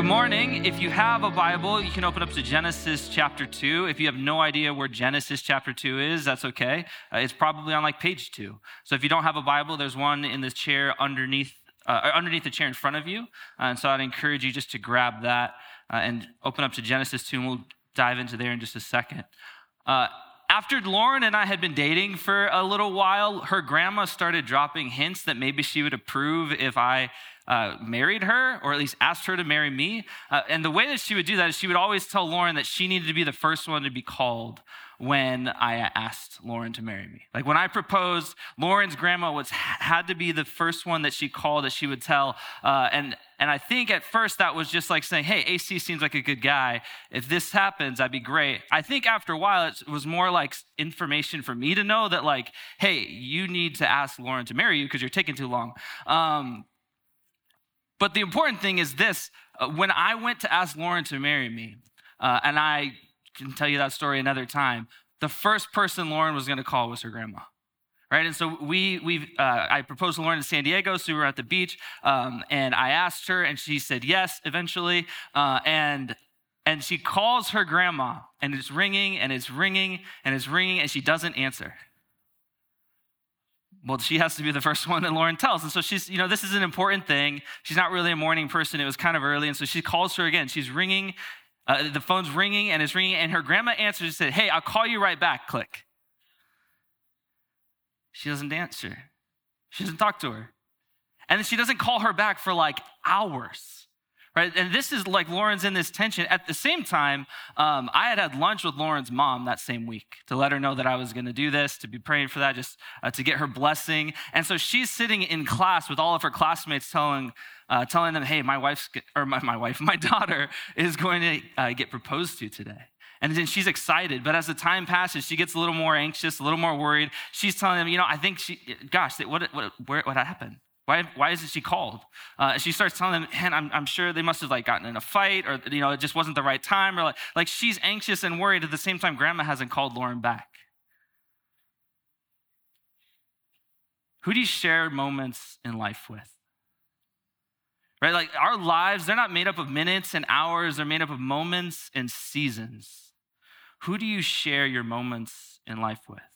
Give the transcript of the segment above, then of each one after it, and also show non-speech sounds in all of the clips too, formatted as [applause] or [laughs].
good morning. If you have a Bible, you can open up to Genesis chapter 2. If you have no idea where Genesis chapter 2 is, that's okay. Uh, it's probably on like page 2. So if you don't have a Bible, there's one in this chair underneath uh, underneath the chair in front of you. Uh, and so I'd encourage you just to grab that uh, and open up to Genesis 2 and we'll dive into there in just a second. Uh, after Lauren and I had been dating for a little while, her grandma started dropping hints that maybe she would approve if I uh, married her, or at least asked her to marry me. Uh, and the way that she would do that is she would always tell Lauren that she needed to be the first one to be called when I asked Lauren to marry me. Like when I proposed, Lauren's grandma was had to be the first one that she called that she would tell. Uh, and and I think at first that was just like saying, "Hey, AC seems like a good guy. If this happens, that'd be great." I think after a while it was more like information for me to know that like, "Hey, you need to ask Lauren to marry you because you're taking too long." Um, but the important thing is this uh, when I went to ask Lauren to marry me, uh, and I can tell you that story another time, the first person Lauren was going to call was her grandma. Right, and so we we uh, I proposed to Lauren in San Diego, so we were at the beach, um, and I asked her, and she said yes eventually, uh, and and she calls her grandma, and it's ringing, and it's ringing, and it's ringing, and she doesn't answer well, she has to be the first [laughs] one that Lauren tells. And so she's, you know, this is an important thing. She's not really a morning person. It was kind of early. And so she calls her again. She's ringing. Uh, the phone's ringing and it's ringing. And her grandma answers and said, Hey, I'll call you right back. Click. She doesn't answer. She doesn't talk to her. And then she doesn't call her back for like hours right? And this is like Lauren's in this tension. At the same time, um, I had had lunch with Lauren's mom that same week to let her know that I was going to do this, to be praying for that, just uh, to get her blessing. And so she's sitting in class with all of her classmates, telling uh, telling them, "Hey, my wife's or my, my wife, [laughs] my daughter is going to uh, get proposed to today." And then she's excited. But as the time passes, she gets a little more anxious, a little more worried. She's telling them, you know, I think she, gosh, what, what, what, what happened? Why, why isn't she called? Uh, she starts telling them, I'm, I'm sure they must have like gotten in a fight or, you know, it just wasn't the right time or like, like she's anxious and worried at the same time grandma hasn't called Lauren back. Who do you share moments in life with? Right? Like our lives, they're not made up of minutes and hours, they're made up of moments and seasons. Who do you share your moments in life with?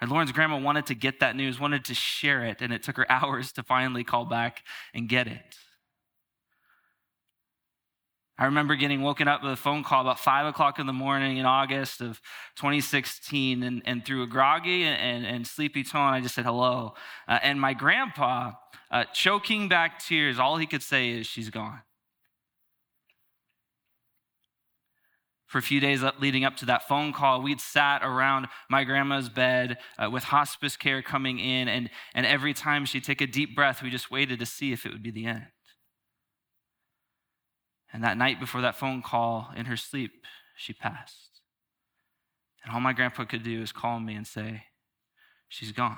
And Lauren's grandma wanted to get that news, wanted to share it, and it took her [laughs] hours to finally call back and get it. I remember getting woken up with a phone call about five o'clock in the morning in August of 2016, and, and through a groggy and, and, and sleepy tone, I just said hello. Uh, and my grandpa, uh, choking back tears, all he could say is, She's gone. For a few days leading up to that phone call, we'd sat around my grandma's bed uh, with hospice care coming in, and, and every time she'd take a deep breath, we just waited to see if it would be the end. And that night before that phone call, in her sleep, she passed. And all my grandpa could do is call me and say, She's gone.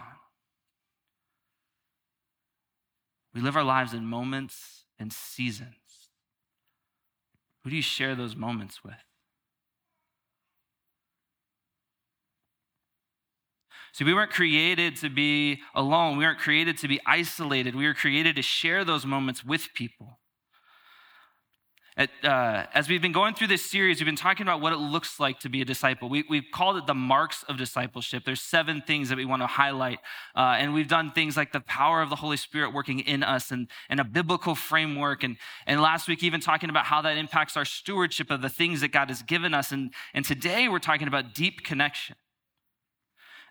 We live our lives in moments and seasons. Who do you share those moments with? See, we weren't created to be alone. We weren't created to be isolated. We were created to share those moments with people. At, uh, as we've been going through this series, we've been talking about what it looks like to be a disciple. We, have called it the marks of discipleship. There's seven things that we want to highlight. Uh, and we've done things like the power of the Holy Spirit working in us and, and a biblical framework. And, and last week, even talking about how that impacts our stewardship of the things that God has given us. And, and today, we're talking about deep connection.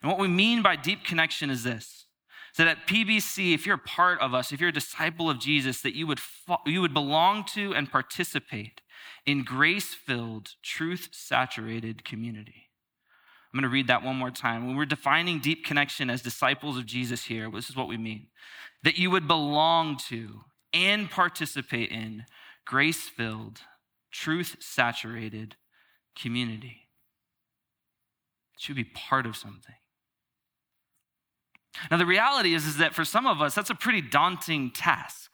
And what we mean by deep connection is this. So that at PBC, if you're a part of us, if you're a disciple of Jesus, that you would, you would belong to and participate in grace filled, truth saturated community. I'm going to read that one more time. When we're defining deep connection as disciples of Jesus here, this is what we mean that you would belong to and participate in grace filled, truth saturated community. It should be part of something. Now, the reality is, is that for some of us, that's a pretty daunting task.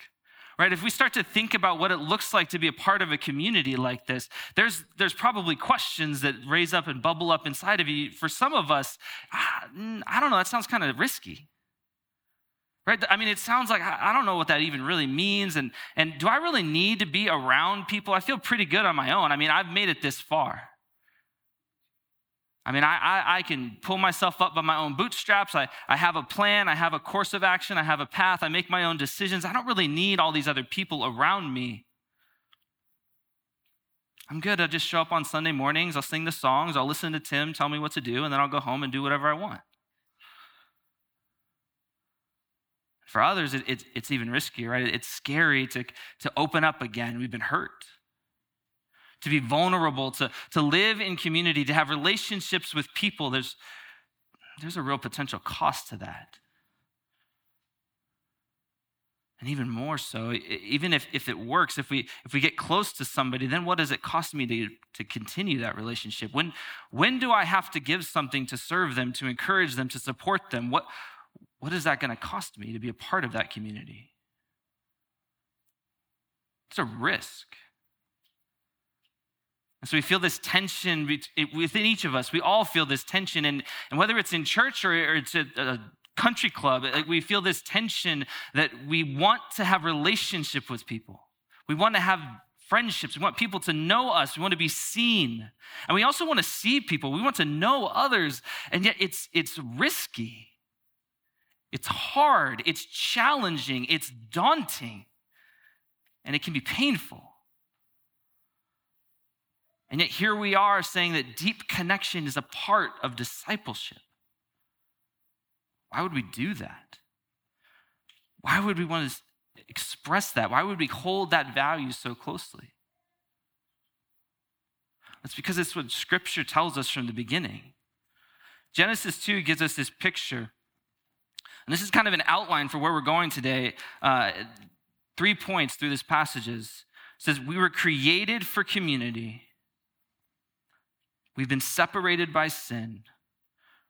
Right? If we start to think about what it looks like to be a part of a community like this, there's, there's probably questions that raise up and bubble up inside of you. For some of us, ah, I don't know, that sounds kind of risky. Right? I mean, it sounds like I don't know what that even really means. And, and do I really need to be around people? I feel pretty good on my own. I mean, I've made it this far. I mean, I, I, I, can pull myself up by my own bootstraps. I, I have a plan. I have a course of action. I have a path. I make my own decisions. I don't really need all these other people around me. I'm good. I'll just show up on Sunday mornings. I'll sing the songs. I'll listen to Tim tell me what to do, and then I'll go home and do whatever I want. For others, it, it, it's even riskier, right? It's scary to, to open up again. We've been hurt to be vulnerable, to, to live in community, to have relationships with people, there's, there's a real potential cost to that. And even more so, even if, if it works, if we if we get close to somebody, then what does it cost me to, to continue that relationship? When when do I have to give something to serve them, to encourage them, to support them? What what is that going to cost me to be a part of that community? It's a risk. And so we feel this tension within each of us. We all feel this tension. And, and whether it's in church or, or it's a, a country club, like we feel this tension that we want to have relationship with people. We want to have friendships. We want people to know us. We want to be seen. And we also want to see people. We want to know others. And yet it's, it's risky. It's hard. It's challenging. It's daunting. And it can be painful. And yet, here we are saying that deep connection is a part of discipleship. Why would we do that? Why would we want to express that? Why would we hold that value so closely? It's because it's what Scripture tells us from the beginning. Genesis 2 gives us this picture. And this is kind of an outline for where we're going today. Uh, three points through this passages. It says, We were created for community We've been separated by sin,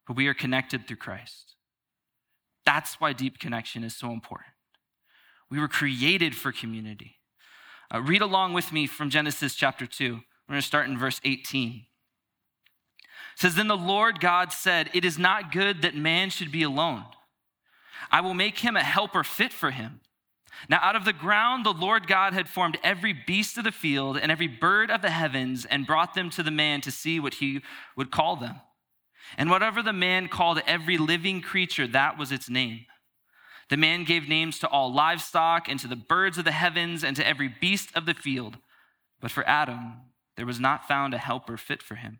but we are connected through Christ. That's why deep connection is so important. We were created for community. Uh, read along with me from Genesis chapter 2. We're going to start in verse 18. It says, Then the Lord God said, It is not good that man should be alone. I will make him a helper fit for him. Now, out of the ground, the Lord God had formed every beast of the field and every bird of the heavens and brought them to the man to see what he would call them. And whatever the man called every living creature, that was its name. The man gave names to all livestock and to the birds of the heavens and to every beast of the field. But for Adam, there was not found a helper fit for him.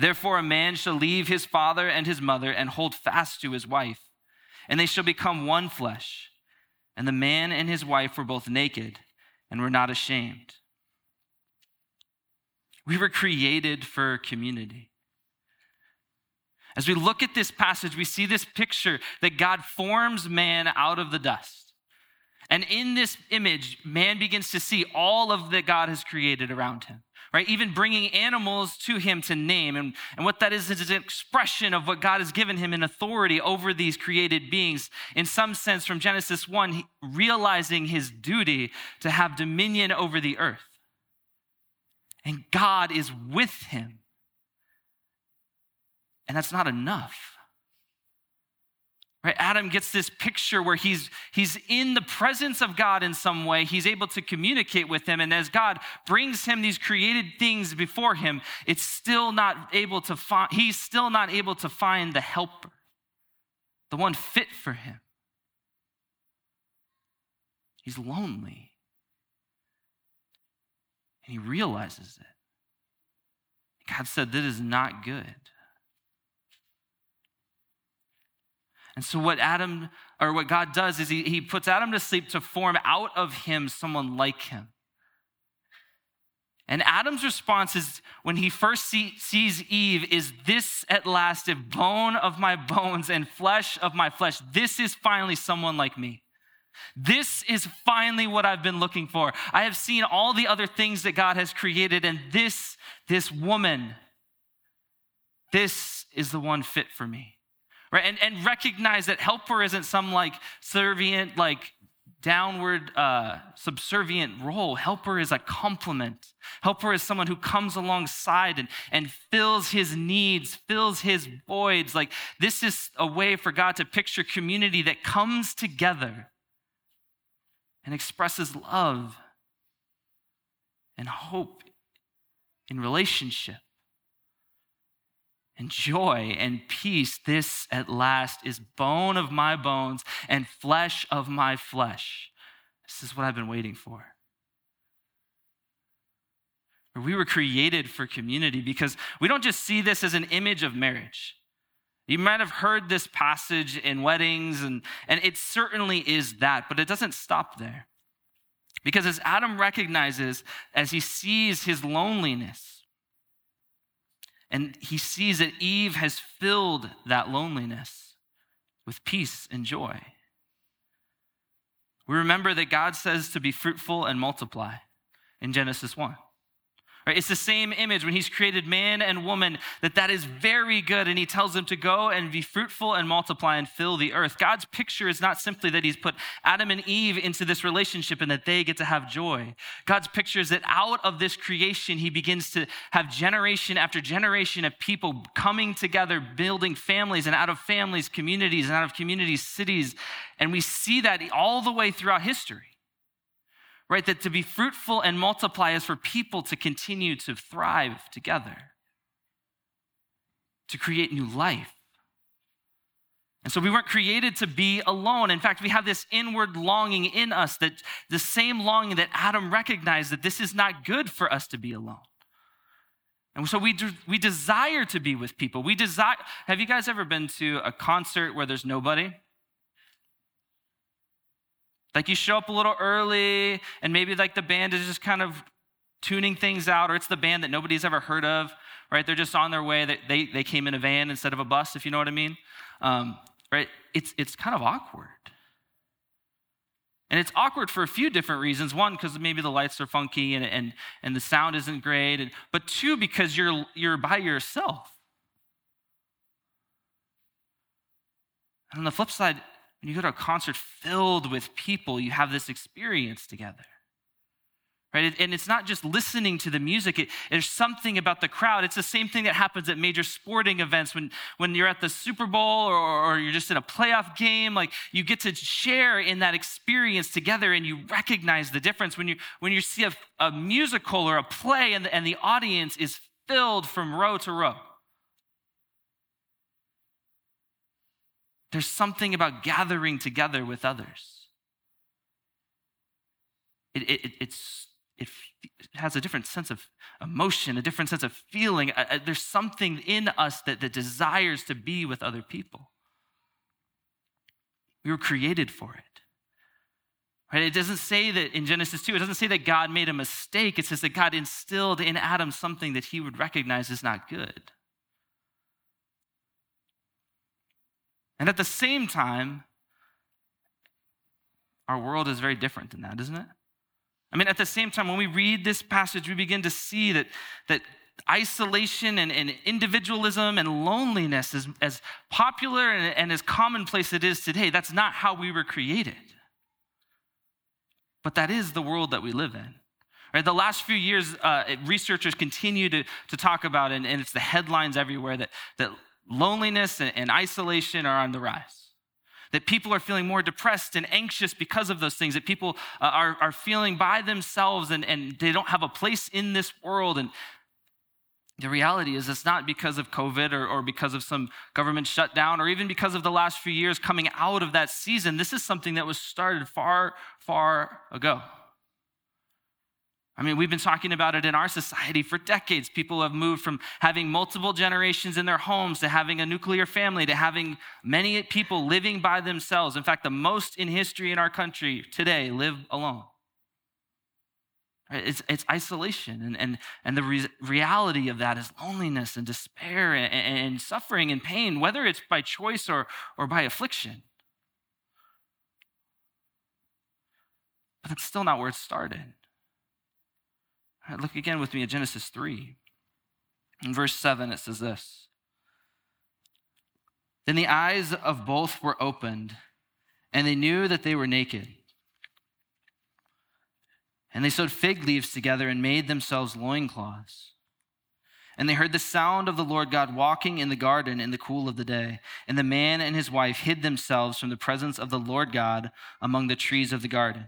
Therefore, a man shall leave his father and his mother and hold fast to his wife, and they shall become one flesh. And the man and his wife were both naked and were not ashamed. We were created for community. As we look at this passage, we see this picture that God forms man out of the dust. And in this image, man begins to see all of that God has created around him right? Even bringing animals to him to name. And, and what that is, is an expression of what God has given him in authority over these created beings. In some sense, from Genesis 1, realizing his duty to have dominion over the earth. And God is with him. And that's not enough. Right? Adam gets this picture where he's, he's in the presence of God in some way. He's able to communicate with him. And as God brings him these created things before him, it's still not able to find, he's still not able to find the helper, the one fit for him. He's lonely. And he realizes it. God said, This is not good. And so, what Adam, or what God does is he, he puts Adam to sleep to form out of him someone like him. And Adam's response is when he first see, sees Eve is this at last if bone of my bones and flesh of my flesh. This is finally someone like me. This is finally what I've been looking for. I have seen all the other things that God has created, and this, this woman, this is the one fit for me. Right? And, and recognize that helper isn't some like servient, like downward uh, subservient role. Helper is a complement. Helper is someone who comes alongside and, and fills his needs, fills his voids. Like this is a way for God to picture community that comes together and expresses love and hope in relationship and joy and peace. This at last is bone of my bones and flesh of my flesh. This is what I've been waiting for. We were created for community because we don't just see this as an image of marriage. You might have heard this passage in weddings, and, and it certainly is that, but it doesn't stop there. Because as Adam recognizes, as he sees his loneliness, and he sees that Eve has filled that loneliness with peace and joy. We remember that God says to be fruitful and multiply in Genesis 1. Right? It's the same image when he's created man and woman, that that is very good. And he tells them to go and be fruitful and multiply and fill the earth. God's picture is not simply that he's put Adam and Eve into this relationship and that they get to have joy. God's picture is that out of this creation, he begins to have generation after generation of people coming together, building families, and out of families, communities, and out of communities, cities. And we see that all the way throughout history right? That to be fruitful and multiply is for people to continue to thrive together, to create new life. And so we weren't created to be alone. In fact, we have this inward longing in us that the same longing that Adam recognized that this is not good for us to be alone. And so we, de- we desire to be with people. We desire, have you guys ever been to a concert where there's nobody? Like you show up a little early, and maybe like the band is just kind of tuning things out, or it's the band that nobody's ever heard of, right? They're just on their way. They, they they came in a van instead of a bus, if you know what I mean. Um, right? It's, it's kind of awkward. And it's awkward for a few different reasons. One, because maybe the lights are funky and, and, and the sound isn't great. And, but two, because you're, you're by yourself. And on the flip side, when you go to a concert filled with people, you have this experience together. Right? And it's not just listening to the music, it, there's something about the crowd. It's the same thing that happens at major sporting events when, when you're at the Super Bowl or, or you're just in a playoff game. Like you get to share in that experience together and you recognize the difference. When you, when you see a, a musical or a play and the, and the audience is filled from row to row. There's something about gathering together with others. It, it, it's, it has a different sense of emotion, a different sense of feeling. There's something in us that, that desires to be with other people. We were created for it. Right? It doesn't say that in Genesis 2, it doesn't say that God made a mistake. It says that God instilled in Adam something that he would recognize as not good. And at the same time, our world is very different than that, isn't it? I mean, at the same time, when we read this passage, we begin to see that, that isolation and, and individualism and loneliness, is, as popular and, and as commonplace it is today, that's not how we were created. But that is the world that we live in. Right, the last few years, uh, researchers continue to, to talk about, and, and it's the headlines everywhere, that, that loneliness and isolation are on the rise. That people are feeling more depressed and anxious because of those things, that people uh, are, are feeling by themselves and, and they don't have a place in this world. And the reality is, it's not because of COVID or, or because of some government shutdown or even because of the last few years coming out of that season. This is something that was started far, far ago. I mean, we've been talking about it in our society for decades. People have moved from having multiple generations in their homes to having a nuclear family to having many people living by themselves. In fact, the most in history in our country today live alone. It's, it's isolation, and, and, and the re- reality of that is loneliness and despair and, and suffering and pain, whether it's by choice or, or by affliction. But that's still not where it started. Look again with me at Genesis 3. In verse 7, it says this Then the eyes of both were opened, and they knew that they were naked. And they sewed fig leaves together and made themselves loincloths. And they heard the sound of the Lord God walking in the garden in the cool of the day. And the man and his wife hid themselves from the presence of the Lord God among the trees of the garden.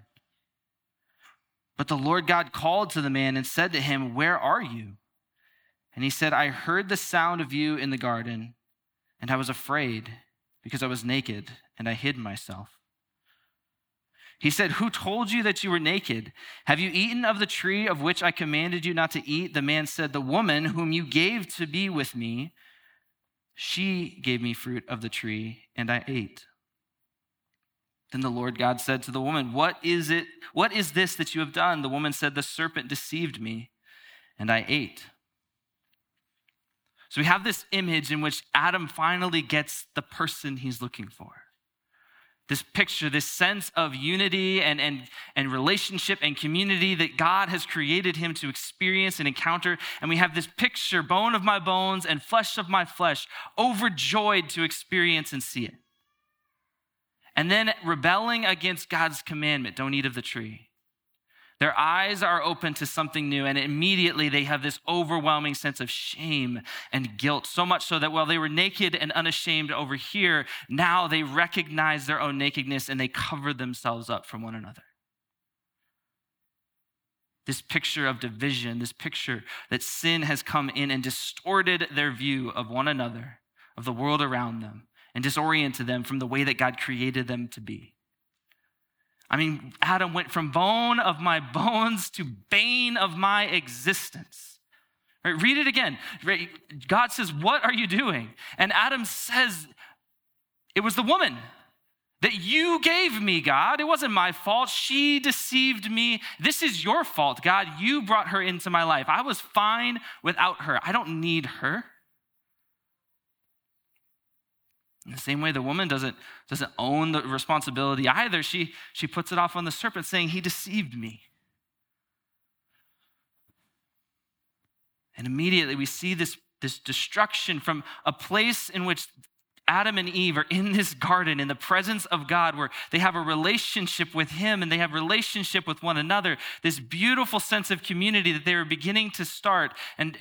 But the Lord God called to the man and said to him, Where are you? And he said, I heard the sound of you in the garden, and I was afraid because I was naked, and I hid myself. He said, Who told you that you were naked? Have you eaten of the tree of which I commanded you not to eat? The man said, The woman whom you gave to be with me, she gave me fruit of the tree, and I ate. Then the Lord God said to the woman, What is it? What is this that you have done? The woman said, The serpent deceived me, and I ate. So we have this image in which Adam finally gets the person he's looking for. This picture, this sense of unity and, and, and relationship and community that God has created him to experience and encounter. And we have this picture, bone of my bones and flesh of my flesh, overjoyed to experience and see it. And then rebelling against God's commandment don't eat of the tree. Their eyes are open to something new, and immediately they have this overwhelming sense of shame and guilt. So much so that while they were naked and unashamed over here, now they recognize their own nakedness and they cover themselves up from one another. This picture of division, this picture that sin has come in and distorted their view of one another, of the world around them, and disoriented them from the way that God created them to be. I mean, Adam went from bone of my [laughs] bones to bane of my existence. Right, read it again. God says, What are you doing? And Adam says, It was the woman that you gave me, God. It wasn't my fault. She deceived me. This is your fault, God. You brought her into my life. I was fine without her. I don't need her. In the same way, the woman doesn't, doesn't own the responsibility either. She, she puts it off on the serpent, saying, He deceived me. And immediately we see this, this destruction from a place in which Adam and Eve are in this garden in the presence of God where they have a relationship with Him and they have relationship with one another, this beautiful sense of community that they were beginning to start. And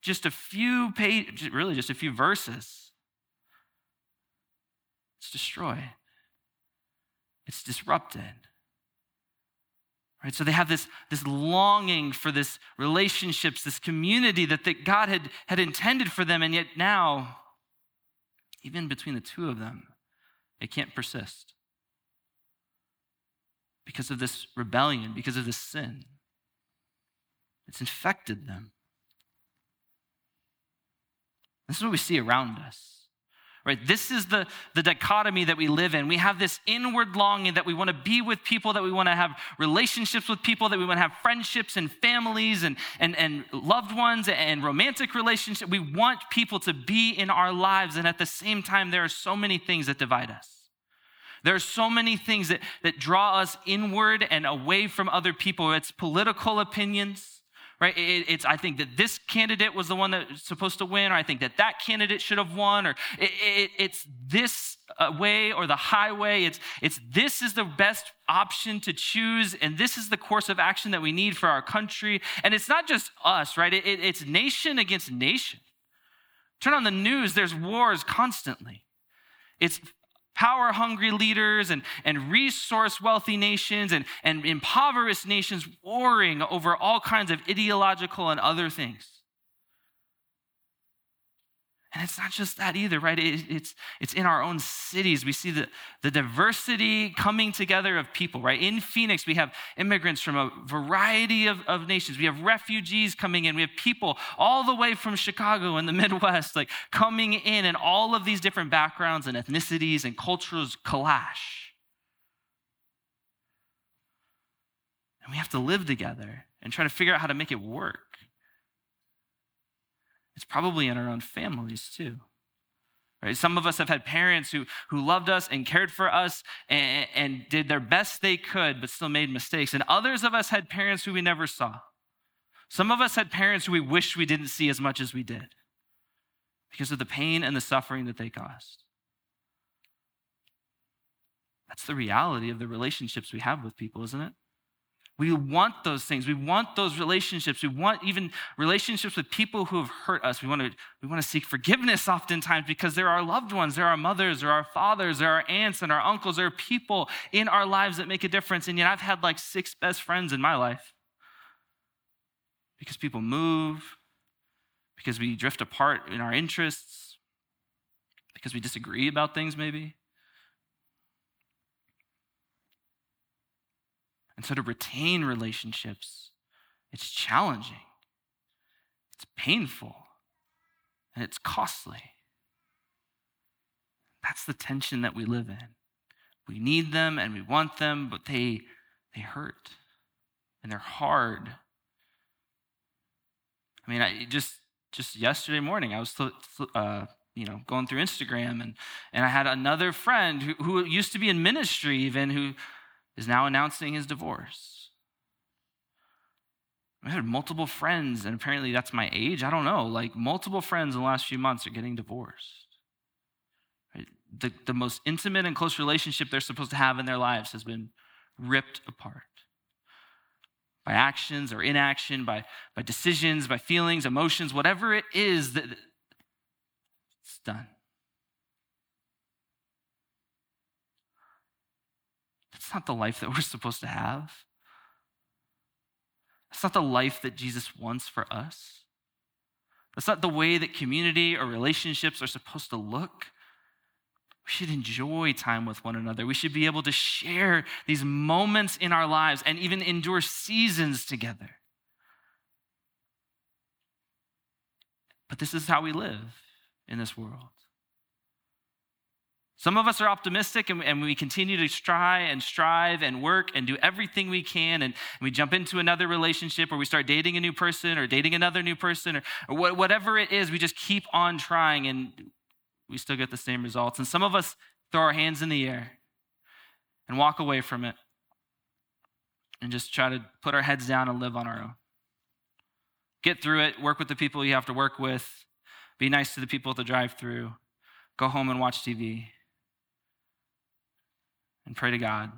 just a few pages, really just a few verses, it's destroyed. It's disrupted. Right? So they have this, this longing for this relationships, this community that, that God had, had intended for them, and yet now, even between the two of them, it can't persist. Because of this rebellion, because of this sin. It's infected them. This is what we see around us right? This is the, the dichotomy that we live in. We have this inward longing that we want to be with people that we want to have relationships with people that we want to have friendships and families and, and, and loved ones and romantic relationships. We want people to be in our lives and at the same time there are so many things that divide us. There are so many things that, that draw us inward and away from other people. It's political opinions, right? It, it's, I think that this candidate was the one that's supposed to win, or I think that that candidate should have won, or it, it, it's this uh, way or the highway. It's, it's this is the best option to choose, and this is the course of action that we need for our country. And it's not just us, right? it's nation against nation. Turn on the news, there's wars constantly. It's power hungry leaders and, and resource wealthy nations and, and impoverished nations warring over all kinds of ideological and other things. And it's not just that either, right? It, it's, it's in our own cities. We see the, the diversity coming together of people, right? In Phoenix, we have immigrants from a variety of, of nations. We have refugees coming in. We have people all the way from Chicago and the [laughs] Midwest, like coming in, and all of these different backgrounds and ethnicities and cultures clash. And we have to live together and try to figure out how to make it work. It's probably in our own families too. Right? Some of us have had parents who, who loved us and cared for us and, and did their best they could, but still made mistakes. And others of us had parents who we never saw. Some of us had parents who we wished we didn't see as much as we did because of the pain and the suffering that they caused. That's the reality of the relationships we have with people, isn't it? We want those things. We want those relationships. We want even relationships with people who have hurt us. We want to, we want to seek forgiveness oftentimes because they're our loved ones, they're our mothers, they're our fathers, they're our aunts and our uncles. There are people in our lives that make a difference. And yet I've had like six best friends in my life because people move, because we drift apart in our interests, because we disagree about things maybe. And so to retain relationships, it's challenging, it's painful, and it's costly. That's the tension that we live in. We need them and we want them, but they, they hurt and they're hard. I mean, I just just yesterday morning, I was uh, you know going through Instagram and and I had another friend who, who used to be in ministry even who is now announcing his divorce. I had multiple friends, and apparently that's my age. I don't know. Like, multiple friends in the last few months are getting divorced. The, the most intimate and close relationship they're supposed to have in their lives has been ripped apart by actions or inaction, by, by decisions, by feelings, emotions, whatever it is that it's done. That's not the life that we're supposed to have. That's not the life that Jesus wants for us. That's not the way that community or relationships are supposed to look. We should enjoy time with one another. We should be able to share these moments in our lives and even endure seasons together. But this is how we live in this world. Some of us are optimistic and, and, we continue to try and strive and work and do everything we can. And, and, we jump into another relationship or we start dating a new person or dating another new person or, or whatever it is, we just keep on trying and we still get the same results. And some of us throw our hands in the air and walk away from it and just try to put our heads down and live on our own. Get through it, work with the people you have to work with, be nice to the people at the drive through, go home and watch TV and pray to God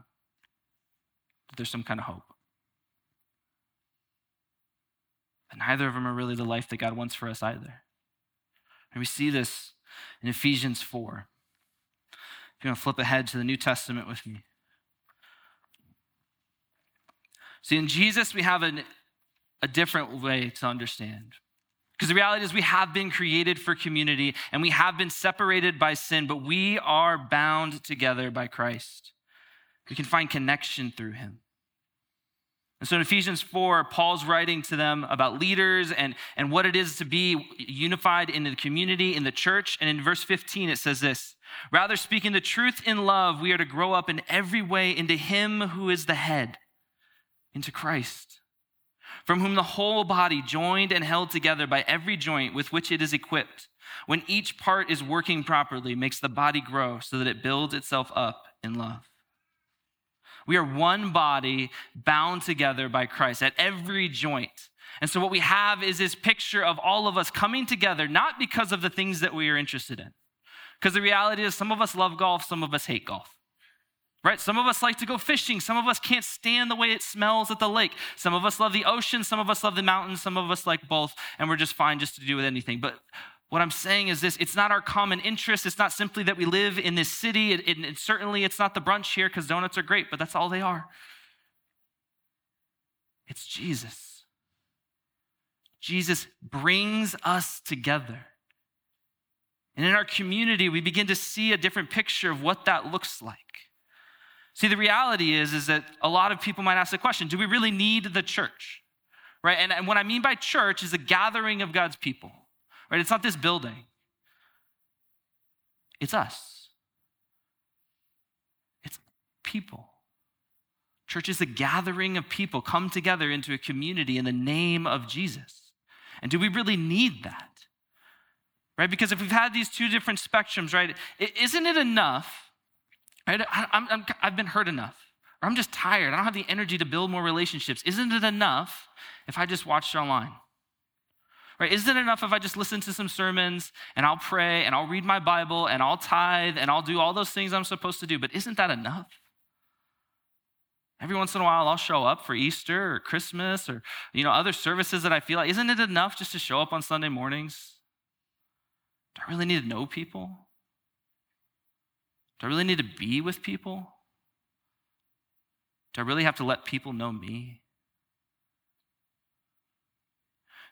that there's some kind of hope. But neither of them are really the life that God wants for us either. And we see this in Ephesians 4. If you want to flip ahead to the New Testament with me. See, in Jesus, we have an, a different way to understand. Because the reality is, we have been created for community and we have been separated by sin, but we are bound together by Christ. We can find connection through him. And so in Ephesians 4, Paul's writing to them about leaders and, and what it is to be unified in the community, in the church. And in verse 15, it says this Rather, speaking the truth in love, we are to grow up in every way into him who is the head, into Christ, from whom the whole body, joined and held together by every joint with which it is equipped, when each part is working properly, makes the body grow so that it builds itself up in love. We are one body bound together by Christ at every joint. And so, what we have is this picture of all of us coming together, not because of the things that we are interested in. Because the reality is, some of us love golf, some of us hate golf. Right? Some of us like to go fishing. Some of us can't stand the way it smells at the lake. Some of us love the ocean. Some of us love the mountains. Some of us like both, and we're just fine just to do with anything. But what I'm saying is this it's not our common interest. It's not simply that we live in this city. It, it, it certainly, it's not the brunch here because donuts are great, but that's all they are. It's Jesus. Jesus brings us together. And in our community, we begin to see a different picture of what that looks like. See, the reality is, is that a lot of people might ask the question do we really need the church? Right? And, and what I mean by church is a gathering of God's people. Right? It's not this building, it's us. It's people. Church is a gathering of people come together into a community in the name of Jesus. And do we really need that? right? Because if we've had these two different spectrums, right, isn't it enough, right? I, have been hurt enough, or I'm just tired. I don't have the energy to build more relationships. Isn't it enough if I just watched online? Right? Isn't it enough if I just listen to some sermons and I'll pray and I'll read my Bible and I'll tithe and I'll do all those things I'm supposed to do? But isn't that enough? Every once in a while, I'll show up for Easter or Christmas or you know other services that I feel like. Isn't it enough just to show up on Sunday mornings? Do I really need to know people? Do I really need to be with people? Do I really have to let people know me?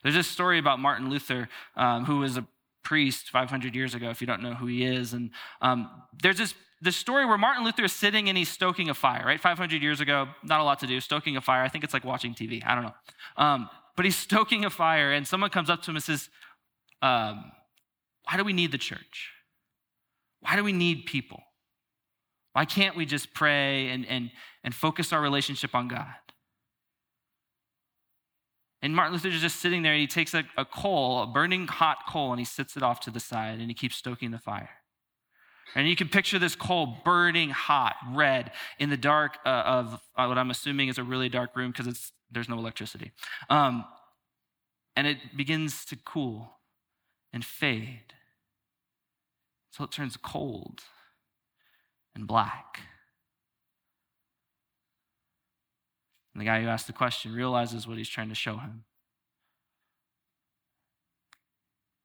There's this story about Martin Luther, um, who was a priest 500 years ago, if you don't know who he is. And um, there's this, this story where Martin Luther is sitting and he's stoking a fire, right? 500 years ago, not a lot to do, stoking a fire. I think it's like watching TV. I don't know. Um, but he's [laughs] stoking a fire, and someone comes up to him and says, um, Why do we need the church? Why do we need people? Why can't we just pray and, and, and focus our relationship on God? And Martin Luther is just sitting there and he takes a, a coal, a burning hot coal, and he sits it off to the side and he keeps stoking the fire. And you can picture this coal burning hot, red, in the dark uh, of uh, what I'm assuming is a really dark room because there's no electricity. Um, and it begins to cool and fade. So it turns cold and black. And the guy who asked the question realizes what he's trying to show him.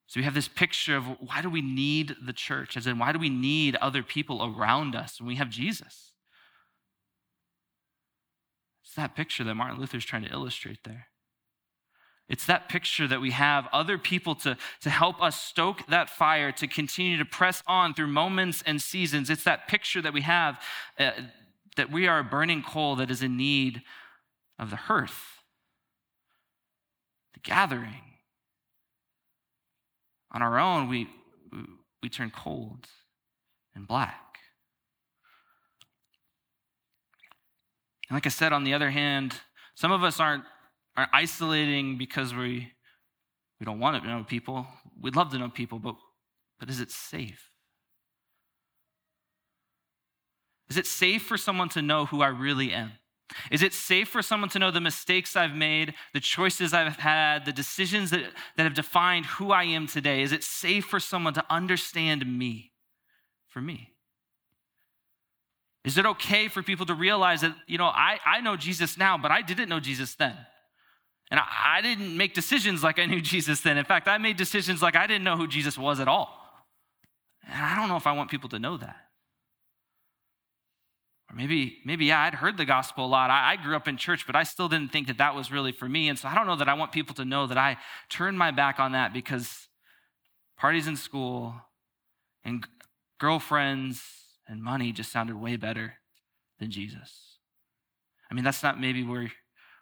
So we have this picture of why do we need the church? As in, why do we need other people around us when we have Jesus? It's that picture that Martin Luther is trying to illustrate there. It's that picture that we have other people to, to help us stoke that fire, to continue to press on through moments and seasons. It's that picture that we have uh, that we are a burning coal that is in need of the hearth, the gathering. On our own, we, we turn cold and black. And like I said, on the other hand, some of us aren't, aren't isolating because we, we don't want to know people. We'd love to know people, but, but is it safe? Is it safe for someone to know who I really am? Is it safe for someone to know the mistakes I've made, the choices I've had, the decisions that, that have defined who I am today? Is it safe for someone to understand me for me? Is it okay for people to realize that, you know, I, I know Jesus now, but I didn't know Jesus then? And I, I didn't make decisions like I knew Jesus then. In fact, I made decisions like I didn't know who Jesus was at all. And I don't know if I want people to know that. Or maybe, maybe yeah, I'd heard the gospel a lot. I, I, grew up in church, but I still didn't think that that was really for me. And so I don't know that I want people to know that I turned my back on that because parties in school and girlfriends and money just sounded way better than Jesus. I mean, that's not maybe where,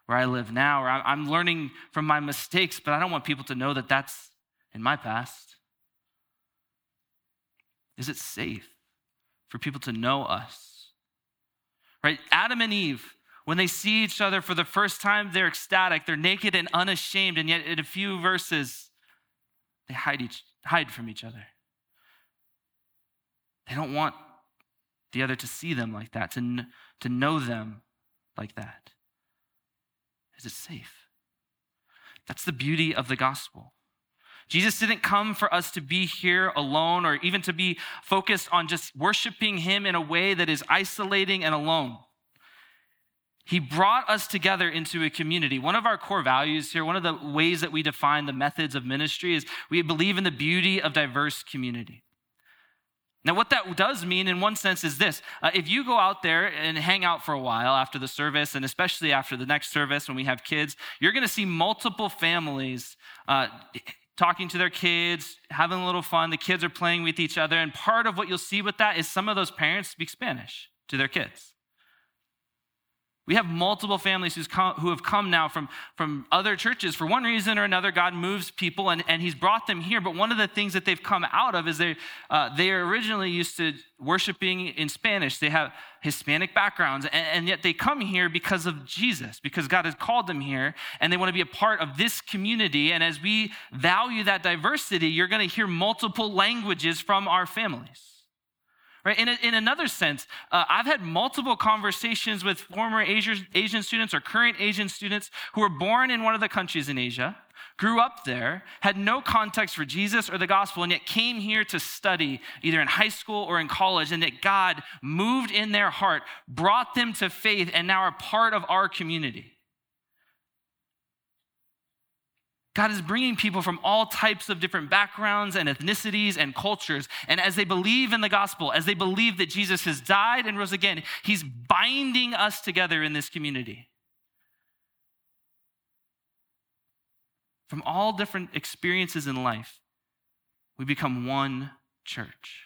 where I live now, or I'm learning from my mistakes, but I don't want people to know that that's in my past. Is it safe for people to know us? Right? Adam and Eve, when they see each other for the first time, they're ecstatic, they're naked and unashamed, and yet in a few verses, they hide, each, hide from each other. They don't want the other to see them like that, to, to know them like that. Is it safe? That's the beauty of the gospel. Jesus didn't come for us to be here alone or even to be focused on just worshiping Him in a way that is isolating and alone. He brought us together into a community. One of our core values here, one of the ways that we define the methods of ministry is we believe in the beauty of diverse community. Now, what that does mean in one sense is this uh, if you go out there and hang out for a while after the service, and especially after the next service when we have kids, you're going to see multiple families uh, talking to their kids, having a little fun. The kids are playing with each other. And part of what you'll see with that is some of those parents speak Spanish to their kids. We have multiple families come, who have come now from, from other churches. For one reason or another, God moves people and, and He's brought them here. But one of the things that they've come out of is they, uh, they are originally used to worshiping in Spanish. They have Hispanic backgrounds, and, and yet they come here because of Jesus, because God has called them here, and they want to be a part of this community. And as we value that diversity, you're going to hear multiple languages from our families. Right? In, a, in another sense, uh, I've had multiple conversations with former Asian, Asian students or current Asian students who were born in one of the countries in Asia, grew up there, had no context for Jesus or the gospel, and yet came here to study either in high school or in college, and that God moved in their heart, brought them to faith, and now are part of our community. God is bringing people from all types of different backgrounds and ethnicities and cultures. And as they believe in the gospel, as they believe that Jesus has died and rose again, He's binding us together in this community. From all different experiences in life, we become one church.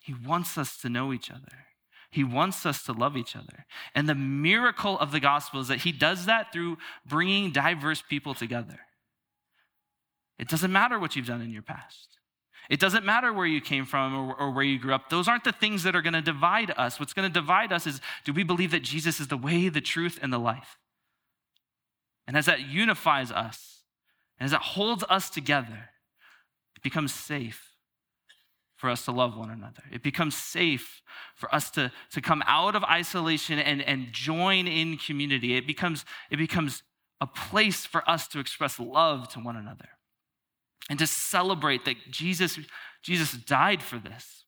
He wants us to know each other. He wants us to love each other. And the miracle of the gospel is that he does that through bringing diverse people together. It doesn't matter what you've done in your past. It doesn't matter where you came from or, or where you grew up. Those aren't the things that are going to divide us. What's going to divide us is do we believe that Jesus is the way, the truth, and the life? And as that unifies us, and as that holds us together, it becomes safe for us to love one another. It becomes safe for us to, to come out of isolation and, and join in community. It becomes, it becomes a place for us to express love to one another and to celebrate that Jesus, Jesus died for this.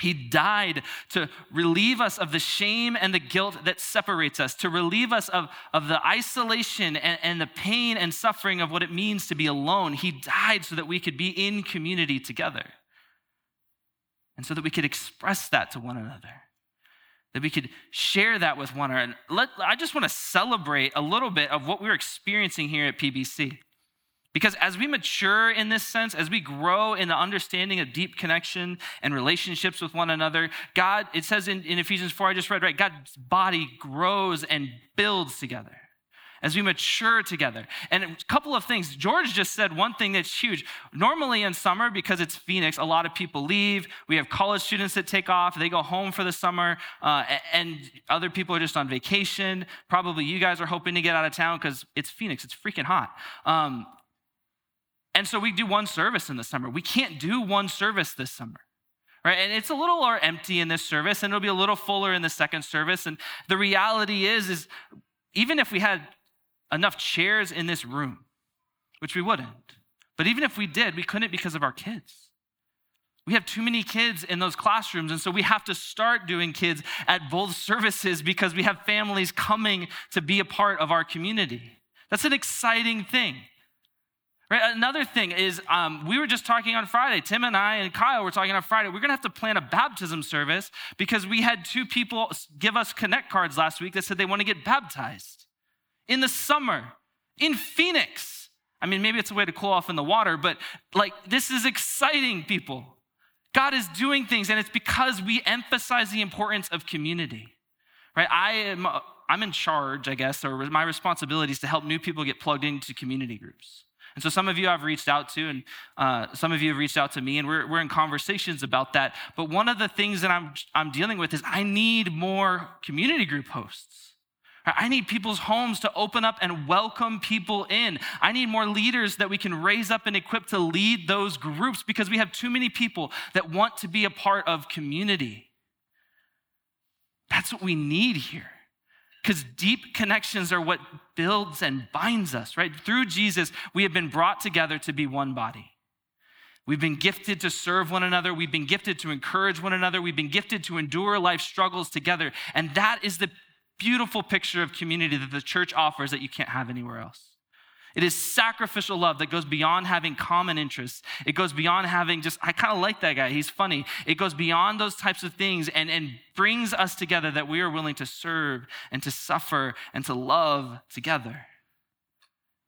He died to relieve us of the shame and the guilt that separates us, to relieve us of, of the isolation and, and the pain and suffering of what it means to be alone. He died so that we could be in community together and so that we could express that to one another, that we could share that with one another. Let, I just want to celebrate a little bit of what we're experiencing here at PBC. Because as we mature in this sense, as we grow in the understanding of deep connection and relationships with one another, God, it says in, in Ephesians 4, I just read, right? God's body grows and builds together as we mature together. And a couple of things. George just said one thing that's huge. Normally in summer, because it's Phoenix, a lot of people leave. We have college students that take off, they go home for the summer, uh, and other people are just on vacation. Probably you guys are hoping to get out of town because it's Phoenix, it's freaking hot. Um, and so we do one service in the summer. We can't do one service this summer. Right? And it's a little more empty in this service, and it'll be a little fuller in the second service. And the reality is, is even if we had enough chairs in this room, which we wouldn't. But even if we did, we couldn't because of our kids. We have too many kids in those classrooms, and so we have to start doing kids at both services because we have families coming to be a part of our community. That's an exciting thing. Right? Another thing is, um, we were just talking on Friday. Tim and I and Kyle were talking on Friday. We're going to have to plan a baptism service because we had two people give us connect cards last week that said they want to get baptized in the summer in Phoenix. I mean, maybe it's a way to cool off in the water, but like this is exciting, people. God is doing things, and it's because we emphasize the importance of community, right? I am, I'm in charge, I guess, or my responsibility is to help new people get plugged into community groups. And so some of you I've reached out to, and uh, some of you have reached out to me, and we're, we're in conversations about that. But one of the things that I'm, I'm dealing with is I need more community group hosts. I need people's homes to open up and welcome people in. I need more leaders that we can raise up and equip to lead those groups because we have too many people that want to be a part of community. That's what we need here. Because deep connections are what builds and binds us, right? Through Jesus, we have been brought together to be one body. We've been gifted to serve one another. We've been gifted to encourage one another. We've been gifted to endure life struggles together. And that is the beautiful picture of community that the church offers that you can't have anywhere else. It is sacrificial love that goes beyond having common interests. It goes beyond having just, I kind of like that guy, he's funny. It goes beyond those types of things and, and brings us together that we are willing to serve and to suffer and to love together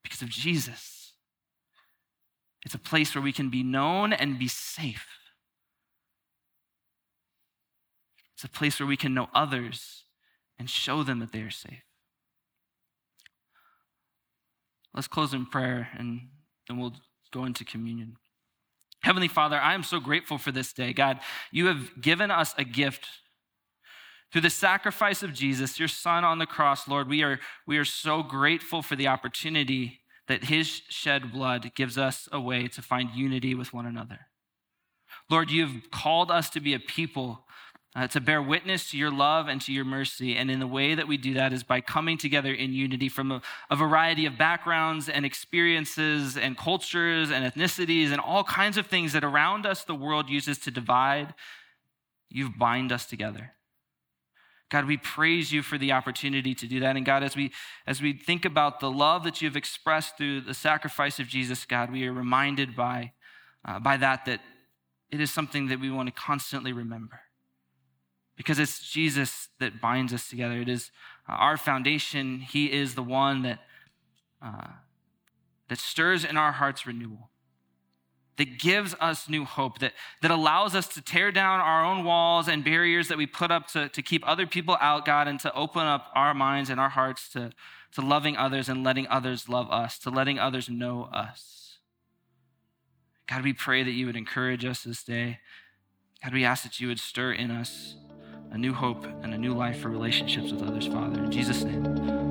because of Jesus. It's a place where we can be known and be safe. It's a place where we can know others and show them that they are safe. Let's close in prayer and then we'll go into communion. Heavenly Father, I am so grateful for this day. God, you have given us a gift through the sacrifice of Jesus, your son on the cross, Lord. We are, we are so grateful for the opportunity that his shed blood gives us a way to find unity with one another. Lord, you've called us to be a people uh, to bear witness to your love and to your mercy. And in the way that we do that is by coming together in unity from a, a, variety of backgrounds and experiences and cultures and ethnicities and all kinds of things that around us the world uses to divide. You've bind us together. God, we praise you for the opportunity to do that. And God, as we as we think about the love that you've expressed through the sacrifice of Jesus, God, we are reminded by uh, by that that it is something that we want to constantly remember because it's Jesus that binds us together. It is uh, our foundation. He is the one that, uh, that stirs in our hearts renewal, that gives us new hope, that, that allows us to tear down our own walls and barriers that we put up to, to keep other people out, God, and to open up our minds and our hearts to, to loving others and letting others love us, to letting others know us. God, we pray that you would encourage us this day. God, we ask that you would stir in us a new hope and a new life for relationships with others, Father. In Jesus' name.